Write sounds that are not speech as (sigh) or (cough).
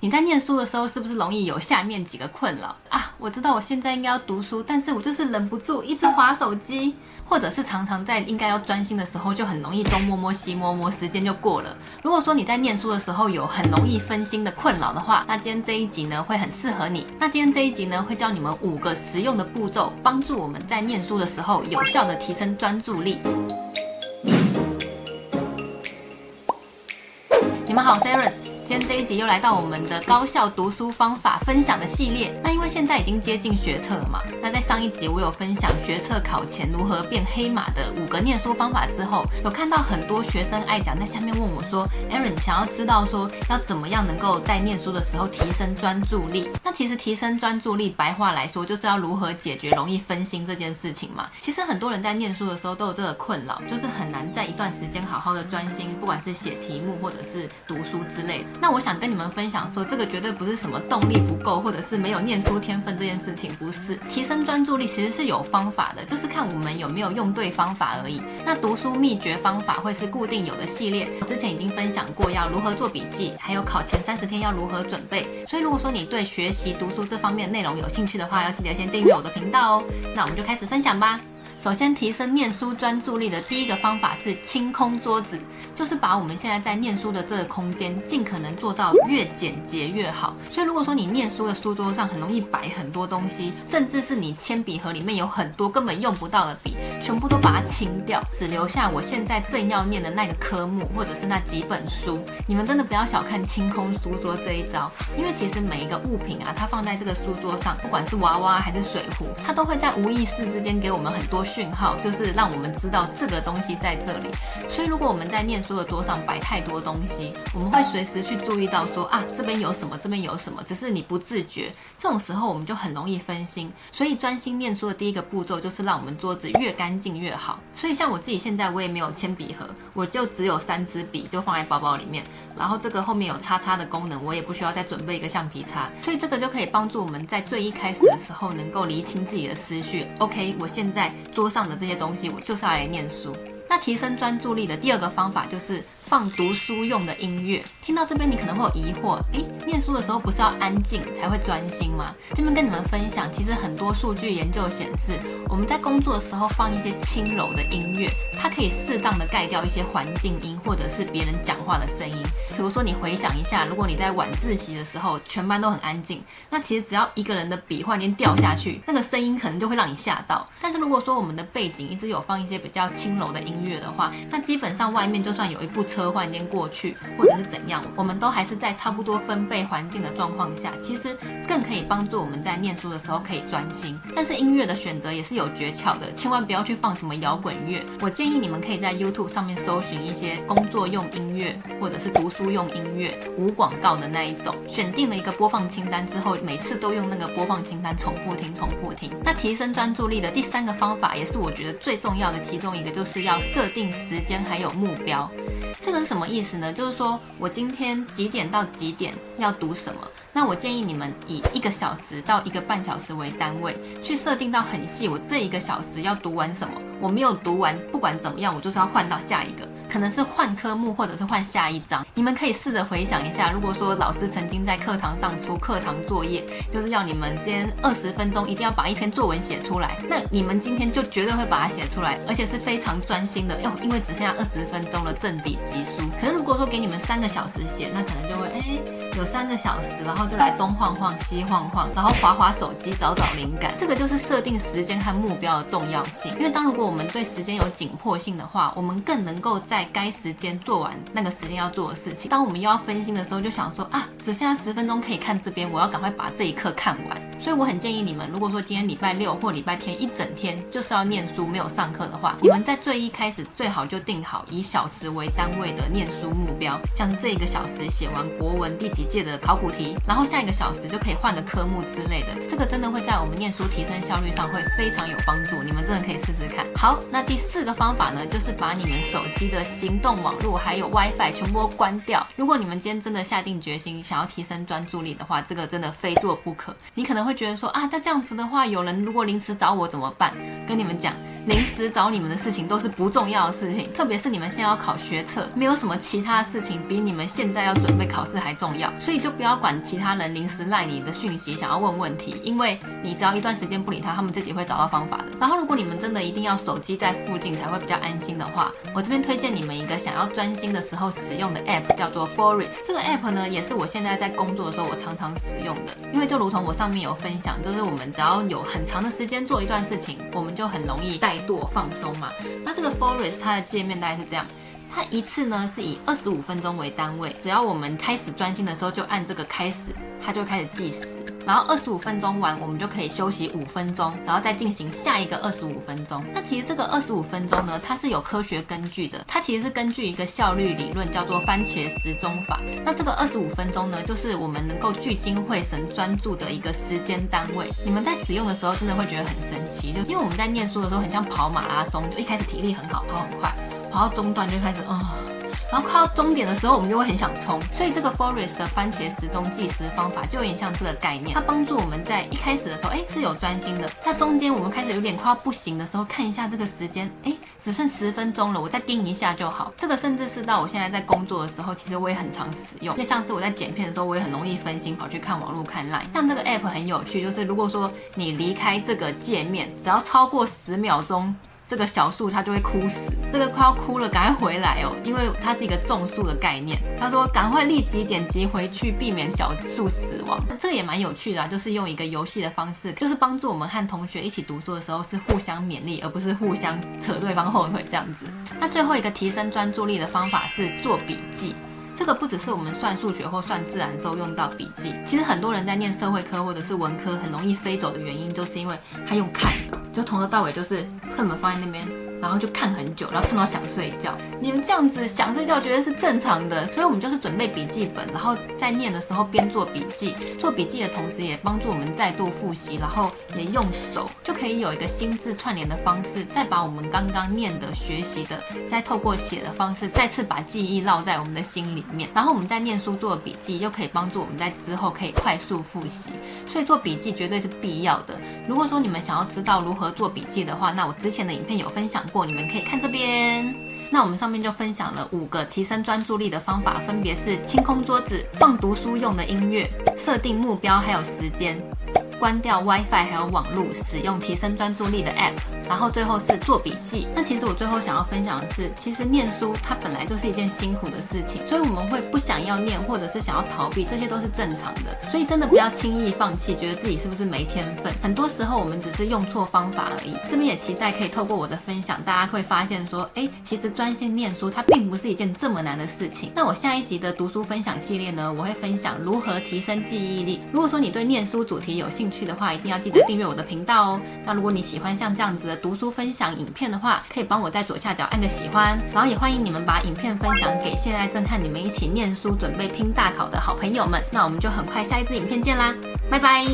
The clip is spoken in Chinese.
你在念书的时候，是不是容易有下面几个困扰啊？我知道我现在应该要读书，但是我就是忍不住一直滑手机，或者是常常在应该要专心的时候，就很容易东摸摸西摸摸，时间就过了。如果说你在念书的时候有很容易分心的困扰的话，那今天这一集呢会很适合你。那今天这一集呢会教你们五个实用的步骤，帮助我们在念书的时候有效的提升专注力。你们好，Saren。今天这一集又来到我们的高效读书方法分享的系列。那因为现在已经接近学测了嘛，那在上一集我有分享学测考前如何变黑马的五个念书方法之后，有看到很多学生爱讲，在下面问我说：“Aaron，想要知道说要怎么样能够在念书的时候提升专注力。那其实提升专注力，白话来说就是要如何解决容易分心这件事情嘛。其实很多人在念书的时候都有这个困扰，就是很难在一段时间好好的专心，不管是写题目或者是读书之类的。那我想跟你们分享说，这个绝对不是什么动力不够，或者是没有念书天分这件事情，不是。提升专注力其实是有方法的，就是看我们有没有用对方法而已。那读书秘诀方法会是固定有的系列，我之前已经分享过要如何做笔记，还有考前三十天要如何准备。所以如果说你对学习读书这方面内容有兴趣的话，要记得先订阅我的频道哦。那我们就开始分享吧。首先，提升念书专注力的第一个方法是清空桌子，就是把我们现在在念书的这个空间尽可能做到越简洁越好。所以，如果说你念书的书桌上很容易摆很多东西，甚至是你铅笔盒里面有很多根本用不到的笔，全部都把它清掉，只留下我现在正要念的那个科目或者是那几本书。你们真的不要小看清空书桌这一招，因为其实每一个物品啊，它放在这个书桌上，不管是娃娃还是水壶，它都会在无意识之间给我们很多。讯号就是让我们知道这个东西在这里，所以如果我们在念书的桌上摆太多东西，我们会随时去注意到说啊，这边有什么，这边有什么，只是你不自觉。这种时候我们就很容易分心，所以专心念书的第一个步骤就是让我们桌子越干净越好。所以像我自己现在我也没有铅笔盒，我就只有三支笔，就放在包包里面。然后这个后面有叉叉的功能，我也不需要再准备一个橡皮擦，所以这个就可以帮助我们在最一开始的时候能够理清自己的思绪。OK，我现在桌上的这些东西，我就是要来念书。那提升专注力的第二个方法就是。放读书用的音乐，听到这边你可能会有疑惑，诶，念书的时候不是要安静才会专心吗？这边跟你们分享，其实很多数据研究显示，我们在工作的时候放一些轻柔的音乐，它可以适当的盖掉一些环境音或者是别人讲话的声音。比如说你回想一下，如果你在晚自习的时候全班都很安静，那其实只要一个人的笔忽然间掉下去，那个声音可能就会让你吓到。但是如果说我们的背景一直有放一些比较轻柔的音乐的话，那基本上外面就算有一部车。车忽然间过去，或者是怎样，我们都还是在差不多分贝环境的状况下，其实更可以帮助我们在念书的时候可以专心。但是音乐的选择也是有诀窍的，千万不要去放什么摇滚乐。我建议你们可以在 YouTube 上面搜寻一些工作用音乐，或者是读书用音乐，无广告的那一种。选定了一个播放清单之后，每次都用那个播放清单重复听，重复听。那提升专注力的第三个方法，也是我觉得最重要的其中一个，就是要设定时间还有目标。这个是什么意思呢？就是说我今天几点到几点要读什么？那我建议你们以一个小时到一个半小时为单位，去设定到很细。我这一个小时要读完什么？我没有读完，不管怎么样，我就是要换到下一个。可能是换科目，或者是换下一章。你们可以试着回想一下，如果说老师曾经在课堂上出课堂作业，就是要你们今天二十分钟一定要把一篇作文写出来，那你们今天就绝对会把它写出来，而且是非常专心的。哟，因为只剩下二十分钟了，正笔疾书。可是如果说给你们三个小时写，那可能就会诶，有三个小时，然后就来东晃晃西晃晃，然后划划手机找找灵感。这个就是设定时间和目标的重要性。因为当如果我们对时间有紧迫性的话，我们更能够在该时间做完那个时间要做的事情。当我们又要分心的时候，就想说啊，只剩下十分钟可以看这边，我要赶快把这一课看完。所以我很建议你们，如果说今天礼拜六或礼拜天一整天就是要念书，没有上课的话，你们在最一开始最好就定好以小时为单位的念书目标，像这一个小时写完国文第几届的考古题，然后下一个小时就可以换个科目之类的。这个真的会在我们念书提升效率上会非常有帮助，你们真的可以试试看。好，那第四个方法呢，就是把你们手机的行动网络还有 WiFi 全部关掉。如果你们今天真的下定决心想要提升专注力的话，这个真的非做不可。你可能会觉得说啊，那这样子的话，有人如果临时找我怎么办？跟你们讲，临时找你们的事情都是不重要的事情，特别是你们现在要考学测，没有什么其他的事情比你们现在要准备考试还重要。所以就不要管其他人临时赖你的讯息，想要问问题，因为你只要一段时间不理他，他们自己会找到方法的。然后如果你们真的一定要手机在附近才会比较安心的话，我这边推荐你们一个想要专心的时候使用的 (laughs) app，叫做 Forest。这个 app 呢，也是我现在在工作的时候我常常使用的，因为就如同我上面有分享，就是我们只要有很长的时间做一段事情，我们就很容易怠惰放松嘛。那这个 Forest 它的界面大概是这样。它一次呢是以二十五分钟为单位，只要我们开始专心的时候，就按这个开始，它就开始计时。然后二十五分钟完，我们就可以休息五分钟，然后再进行下一个二十五分钟。那其实这个二十五分钟呢，它是有科学根据的，它其实是根据一个效率理论，叫做番茄时钟法。那这个二十五分钟呢，就是我们能够聚精会神专注的一个时间单位。你们在使用的时候，真的会觉得很神奇，就因为我们在念书的时候，很像跑马拉松，就一开始体力很好，跑很快。跑到中段就开始啊、然后快到终点的时候，我们就会很想冲。所以这个 Forest 的番茄时钟计时方法就有点像这个概念，它帮助我们在一开始的时候，哎，是有专心的。在中间我们开始有点快要不行的时候，看一下这个时间，哎，只剩十分钟了，我再盯一下就好。这个甚至是到我现在在工作的时候，其实我也很常使用。就像是我在剪片的时候，我也很容易分心，跑去看网络看 Line。像这个 App 很有趣，就是如果说你离开这个界面，只要超过十秒钟。这个小树它就会枯死，这个快要枯了，赶快回来哦，因为它是一个种树的概念。他说赶快立即点击回去，避免小树死亡。这个也蛮有趣的啊，就是用一个游戏的方式，就是帮助我们和同学一起读书的时候是互相勉励，而不是互相扯对方后腿这样子。那最后一个提升专注力的方法是做笔记。这个不只是我们算数学或算自然的时候用到笔记，其实很多人在念社会科或者是文科很容易飞走的原因，就是因为他用看的，就从头到尾就是课本放在那边。然后就看很久，然后看到想睡觉。你们这样子想睡觉，绝对是正常的。所以，我们就是准备笔记本，然后在念的时候边做笔记。做笔记的同时，也帮助我们再度复习，然后也用手就可以有一个心智串联的方式，再把我们刚刚念的、学习的，再透过写的方式，再次把记忆烙在我们的心里面。然后我们在念书做笔记，又可以帮助我们在之后可以快速复习。所以做笔记绝对是必要的。如果说你们想要知道如何做笔记的话，那我之前的影片有分享过，你们可以看这边。那我们上面就分享了五个提升专注力的方法，分别是清空桌子、放读书用的音乐、设定目标还有时间。关掉 WiFi 还有网络，使用提升专注力的 App，然后最后是做笔记。那其实我最后想要分享的是，其实念书它本来就是一件辛苦的事情，所以我们会不想要念，或者是想要逃避，这些都是正常的。所以真的不要轻易放弃，觉得自己是不是没天分。很多时候我们只是用错方法而已。这边也期待可以透过我的分享，大家会发现说，哎，其实专心念书它并不是一件这么难的事情。那我下一集的读书分享系列呢，我会分享如何提升记忆力。如果说你对念书主题有兴趣，的话，一定要记得订阅我的频道哦。那如果你喜欢像这样子的读书分享影片的话，可以帮我在左下角按个喜欢，然后也欢迎你们把影片分享给现在正和你们一起念书、准备拼大考的好朋友们。那我们就很快下一支影片见啦，拜拜。